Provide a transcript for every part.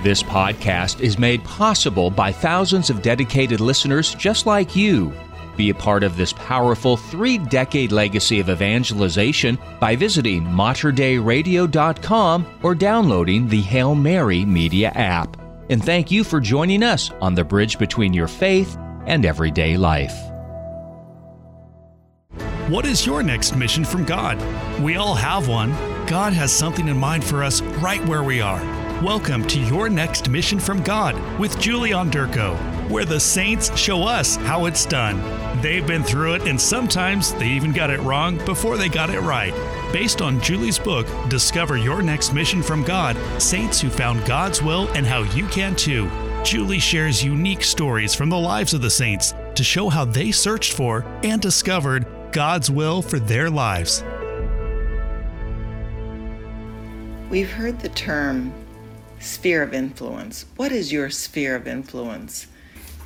This podcast is made possible by thousands of dedicated listeners just like you. Be a part of this powerful three decade legacy of evangelization by visiting materdeiradio.com or downloading the Hail Mary Media app. And thank you for joining us on the bridge between your faith and everyday life. What is your next mission from God? We all have one. God has something in mind for us right where we are. Welcome to Your Next Mission from God with Julie Onderko, where the saints show us how it's done. They've been through it, and sometimes they even got it wrong before they got it right. Based on Julie's book, Discover Your Next Mission from God Saints Who Found God's Will and How You Can Too. Julie shares unique stories from the lives of the saints to show how they searched for and discovered God's will for their lives. We've heard the term sphere of influence. What is your sphere of influence?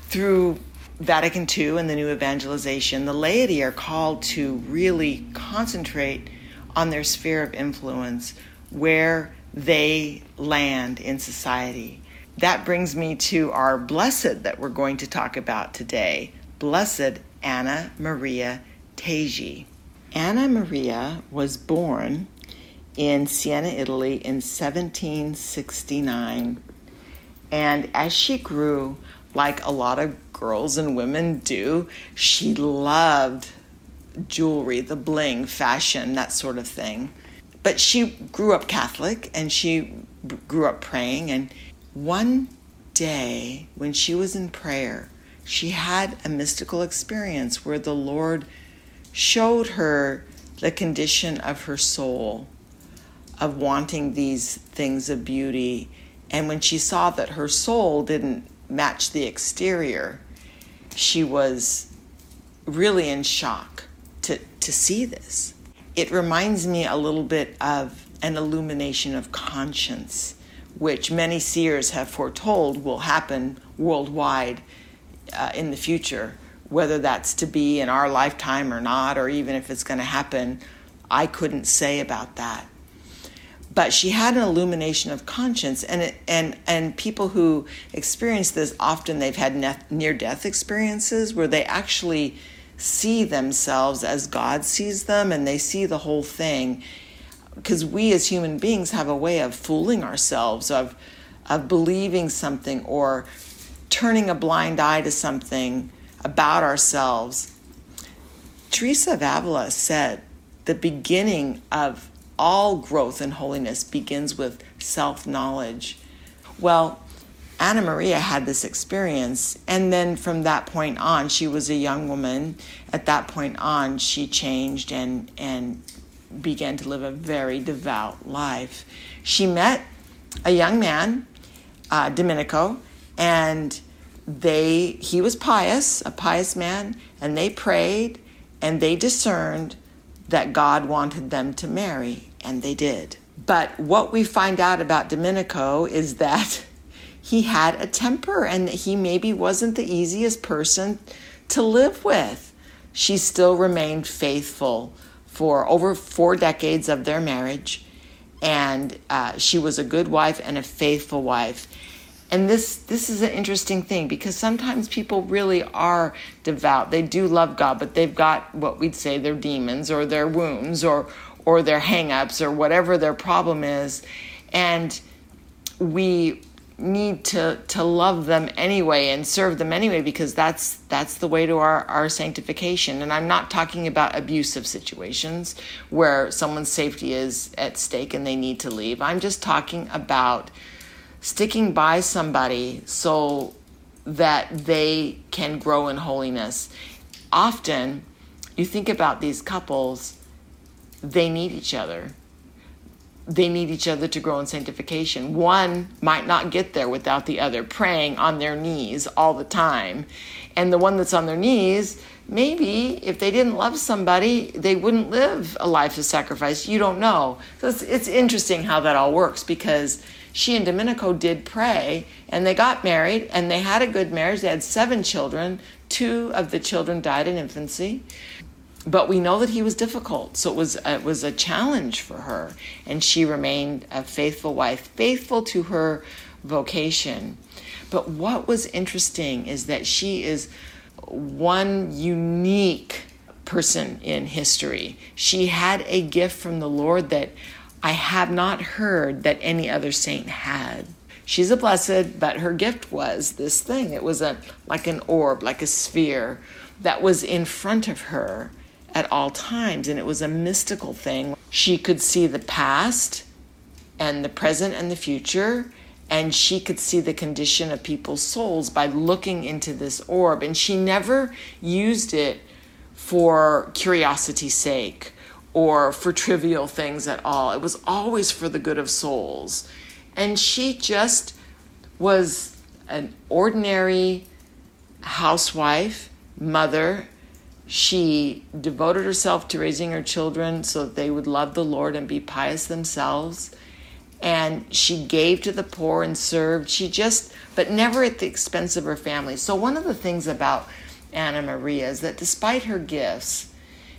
Through Vatican II and the new evangelization, the laity are called to really concentrate on their sphere of influence, where they land in society. That brings me to our blessed that we're going to talk about today, Blessed Anna Maria Taigi. Anna Maria was born in Siena, Italy in 1769. And as she grew, like a lot of girls and women do, she loved jewelry, the bling, fashion, that sort of thing. But she grew up Catholic and she grew up praying. And one day, when she was in prayer, she had a mystical experience where the Lord showed her the condition of her soul of wanting these things of beauty. And when she saw that her soul didn't match the exterior, she was really in shock to, to see this. It reminds me a little bit of an illumination of conscience, which many seers have foretold will happen worldwide uh, in the future. Whether that's to be in our lifetime or not, or even if it's going to happen, I couldn't say about that but she had an illumination of conscience and it, and and people who experience this often they've had near death experiences where they actually see themselves as God sees them and they see the whole thing. Because we as human beings have a way of fooling ourselves of of believing something or turning a blind eye to something about ourselves. Teresa of Avila said the beginning of all growth in holiness begins with self knowledge. Well, Anna Maria had this experience, and then from that point on, she was a young woman. At that point on, she changed and, and began to live a very devout life. She met a young man, uh, Domenico, and they he was pious, a pious man, and they prayed and they discerned that God wanted them to marry and they did. But what we find out about Domenico is that he had a temper and that he maybe wasn't the easiest person to live with. She still remained faithful for over four decades of their marriage, and uh, she was a good wife and a faithful wife. And this this is an interesting thing because sometimes people really are devout. They do love God, but they've got what we'd say their demons or their wounds or or their hangups or whatever their problem is. And we need to to love them anyway and serve them anyway because that's that's the way to our, our sanctification and i'm not talking about abusive situations where someone's safety is at stake and they need to leave i'm just talking about sticking by somebody so that they can grow in holiness often you think about these couples they need each other. They need each other to grow in sanctification. One might not get there without the other, praying on their knees all the time. And the one that's on their knees, maybe if they didn't love somebody, they wouldn't live a life of sacrifice. You don't know. So it's, it's interesting how that all works because she and Domenico did pray and they got married and they had a good marriage. They had seven children. Two of the children died in infancy but we know that he was difficult so it was it was a challenge for her and she remained a faithful wife faithful to her vocation. But what was interesting is that she is one unique person in history. She had a gift from the Lord that I have not heard that any other saint had. She's a blessed, but her gift was this thing. It was a like an orb, like a sphere that was in front of her at all times and it was a mystical thing. She could see the past and the present and the future and she could see the condition of people's souls by looking into this orb. And she never used it for curiosity's sake or for trivial things at all. It was always for the good of souls. And she just was an ordinary housewife, mother. She devoted herself to raising her children so that they would love the Lord and be pious themselves and she gave to the poor and served. She just, but never at the expense of her family. So, one of the things about Anna Maria is that despite her gifts,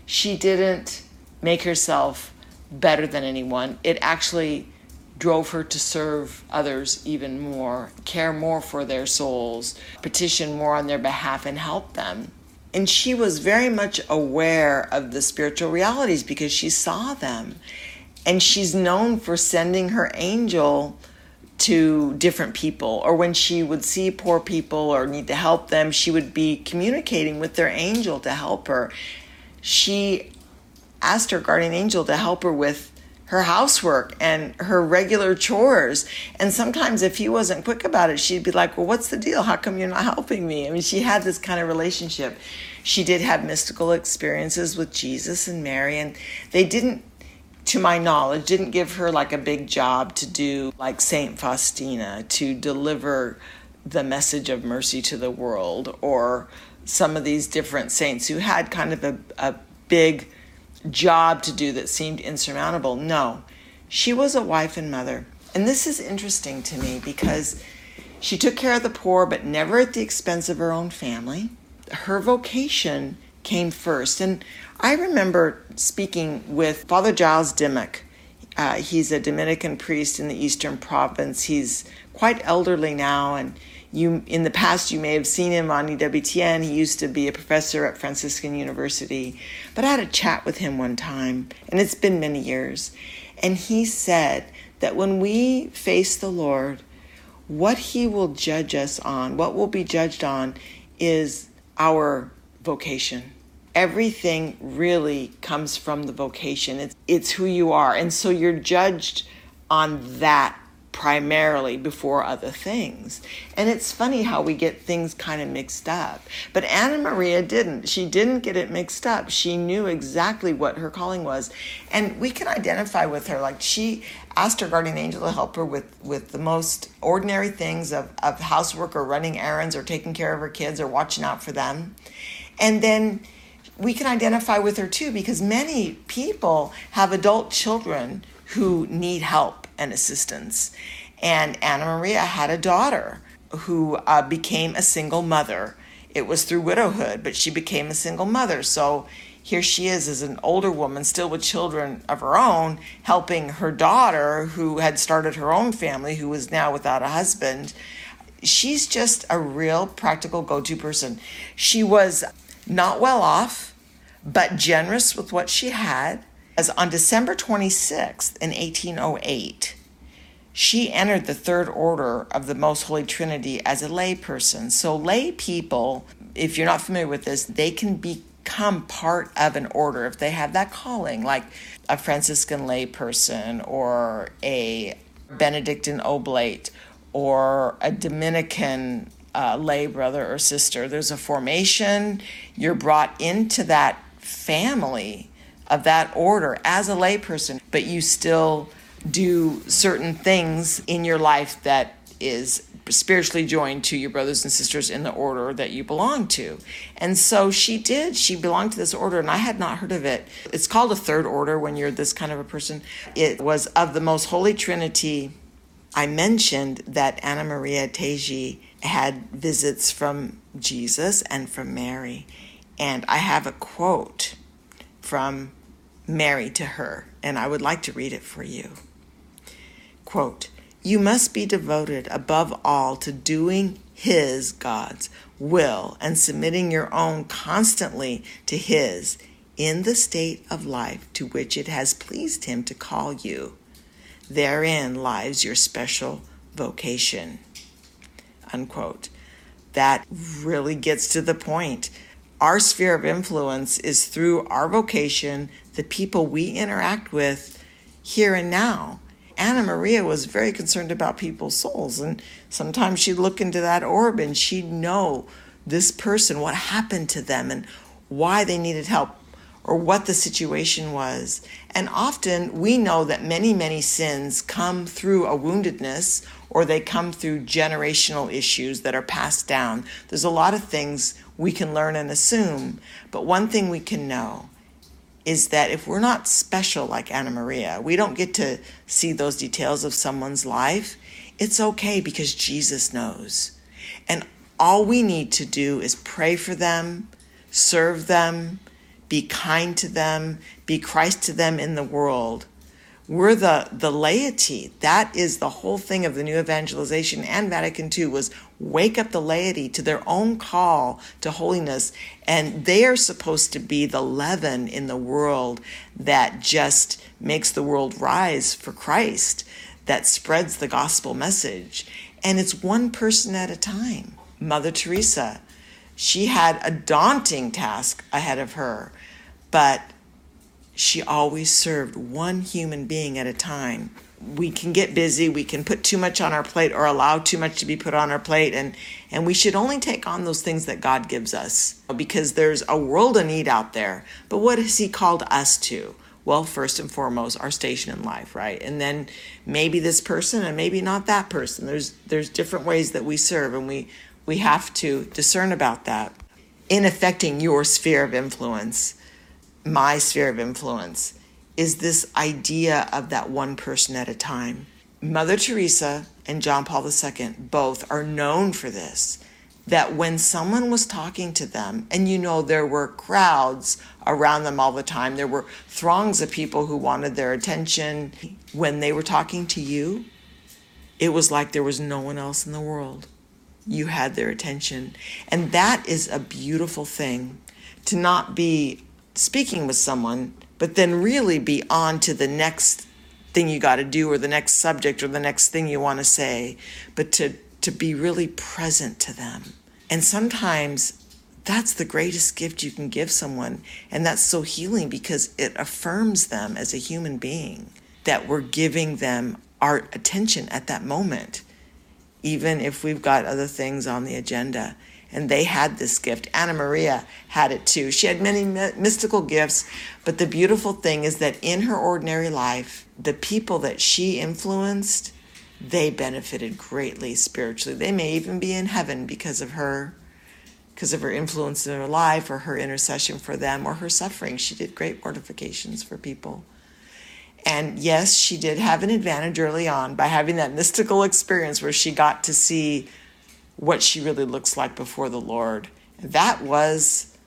she didn't make herself better than anyone. It actually drove her to serve others even more, care more for their souls, petition more on their behalf, and help them. And she was very much aware of the spiritual realities because she saw them and she's known for sending her angel to different people or when she would see poor people or need to help them she would be communicating with their angel to help her she asked her guardian angel to help her with her housework and her regular chores. And sometimes if he wasn't quick about it she'd be like well what's the deal? How come you're not helping me? I mean she had this kind of relationship. She did have mystical experiences with jesus and mary and they didn't to my knowledge, didn't give her like a big job to do like Saint Faustina to deliver the message of mercy to the world or some of these different saints who had kind of a, a big job to do that seemed insurmountable. No, she was a wife and mother. And this is interesting to me because she took care of the poor, but never at the expense of her own family. Her vocation came first. And I remember speaking with Father Giles Dimock. Uh, he's a Dominican priest in the Eastern Province. He's quite elderly now, and you in the past you may have seen him on EWTN. He used to be a professor at Franciscan University, but I had a chat with him one time, and it's been many years, and he said that when we face the Lord, what He will judge us on, what will be judged on, is our vocation everything really comes from the vocation. It's, it's who you are. And so you're judged on that primarily before other things. And it's funny how we get things kind of mixed up. But Anna Maria didn't. She didn't get it mixed up. She knew exactly what her calling was. And we can identify with her. Like she asked her guardian angel to help her with, with the most ordinary things of, of housework or running errands or taking care of her kids or watching out for them. And then we can identify with her too because many people have adult children who need help and assistance. And Anna Maria had a daughter who uh, became a single mother. It was through widowhood, but she became a single mother. So here she is as an older woman, still with children of her own, helping her daughter who had started her own family, who was now without a husband. She's just a real practical go to person. She was not well off, but generous with what she had. As on December 26th in 1808, she entered the Third Order of the Most Holy Trinity as a layperson. So, lay people, if you're not familiar with this, they can become part of an order if they have that calling, like a Franciscan layperson or a Benedictine oblate or a Dominican uh, lay brother or sister. There's a formation, you're brought into that family of that order as a layperson, but you still do certain things in your life that is spiritually joined to your brothers and sisters in the order that you belong to. And so she did. She belonged to this order, and I had not heard of it. It's called a third order when you're this kind of a person. It was of the most holy trinity. I mentioned that Anna Maria Taigi had visits from Jesus and from Mary. And I have a quote from Mary to her, and I would like to read it for you. Quote, You must be devoted above all to doing His, God's, will and submitting your own constantly to His in the state of life to which it has pleased Him to call you. Therein lies your special vocation. Unquote. That really gets to the point. Our sphere of influence is through our vocation, the people we interact with here and now. Anna Maria was very concerned about people's souls, and sometimes she'd look into that orb and she'd know this person, what happened to them, and why they needed help or what the situation was. And often we know that many, many sins come through a woundedness or they come through generational issues that are passed down. There's a lot of things we can learn and assume, but one thing we can know is that if we're not special like Anna Maria, we don't get to see those details of someone's life, it's okay because Jesus knows. And all we need to do is pray for them, serve them, be kind to them, be Christ to them in the world. We're the, the laity. That is the whole thing of the new evangelization and Vatican II was wake up the laity to their own call to holiness. And they are supposed to be the leaven in the world that just makes the world rise for Christ, that spreads the gospel message. And it's one person at a time. Mother Teresa, she had a daunting task ahead of her but she always served one human being at a time. We can get busy, we can put too much on our plate or allow too much to be put on our plate and and we should only take on those things that God gives us because there's a world of need out there. But what has he called us to? Well, first and foremost, our station in life, right? And then maybe this person and maybe not that person. There's there's different ways that we serve and we we have to discern about that in affecting your sphere of influence my sphere of influence is this idea of that one person at a time. Mother Teresa and John Paul II both are known for this. That when someone was talking to them, and you know, there were crowds around them all the time, there were throngs of people who wanted their attention. When they were talking to you, it was like there was no one else in the world. You had their attention. And that is a beautiful thing to not be speaking with someone, but then really be on to the next thing you got to do or the next subject or the next thing you want to say, but to, to be really present to them. And sometimes that's the greatest gift you can give someone. And that's so healing because it affirms them as a human being that we're giving them our attention at that moment, even if we've got other things on the agenda and they had this gift. Anna Maria had it too. She had many mystical gifts, but the beautiful thing is that in her ordinary life, the people that she influenced, they benefited greatly spiritually. They may even be in heaven because of her, because of her influence in their life or her intercession for them or her suffering. She did great mortifications for people. And yes, she did have an advantage early on by having that mystical experience where she got to see what she really looks like before the Lord. That was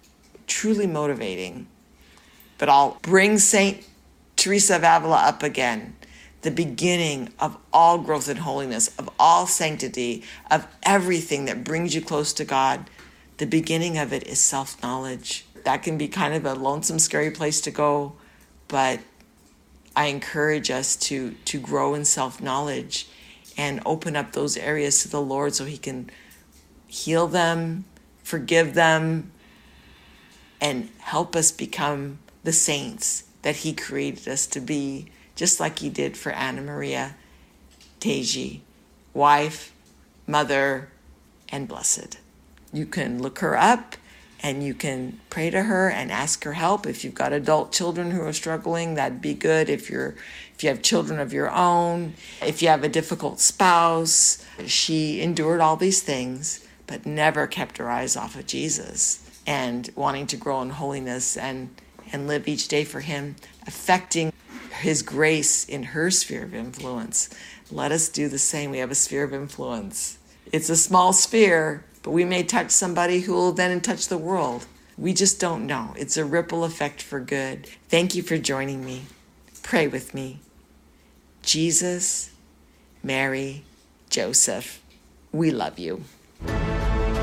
truly motivating. But I'll bring Saint Teresa of Avila up again. The beginning of all growth in holiness, of all sanctity, of everything that brings you close to God. The beginning of it is self knowledge. That can be kind of a lonesome, scary place to go, but I encourage us to, to grow in self knowledge and open up those areas to the Lord so He can heal them, forgive them, and help us become the saints that He created us to be, just like He did for Anna Maria Taigi, wife, mother, and blessed. You can look her up and you can pray to her and ask her help if you've got adult children who are struggling that'd be good if you're if you have children of your own if you have a difficult spouse she endured all these things but never kept her eyes off of Jesus and wanting to grow in holiness and and live each day for him affecting his grace in her sphere of influence let us do the same we have a sphere of influence it's a small sphere but we may touch somebody who will then touch the world. We just don't know. It's a ripple effect for good. Thank you for joining me. Pray with me. Jesus, Mary, Joseph, we love you.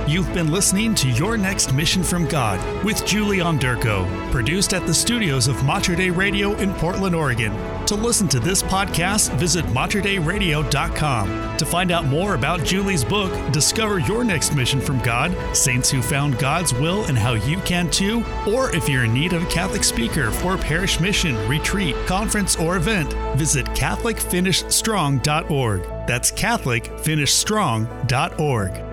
You've been listening to Your Next Mission from God with Julie Onderko, produced at the studios of Mater Dei Radio in Portland, Oregon. To listen to this podcast, visit materdeiradio.com. To find out more about Julie's book, Discover Your Next Mission from God Saints Who Found God's Will and How You Can Too, or if you're in need of a Catholic speaker for a parish mission, retreat, conference, or event, visit CatholicFinishStrong.org. That's CatholicFinishStrong.org.